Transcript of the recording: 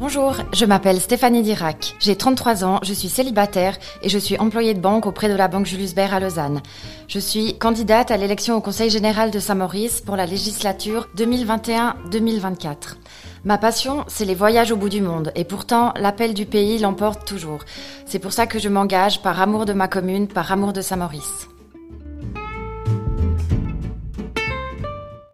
Bonjour, je m'appelle Stéphanie Dirac. J'ai 33 ans, je suis célibataire et je suis employée de banque auprès de la Banque Julius Baer à Lausanne. Je suis candidate à l'élection au Conseil général de Saint-Maurice pour la législature 2021-2024. Ma passion, c'est les voyages au bout du monde et pourtant l'appel du pays l'emporte toujours. C'est pour ça que je m'engage par amour de ma commune, par amour de Saint-Maurice.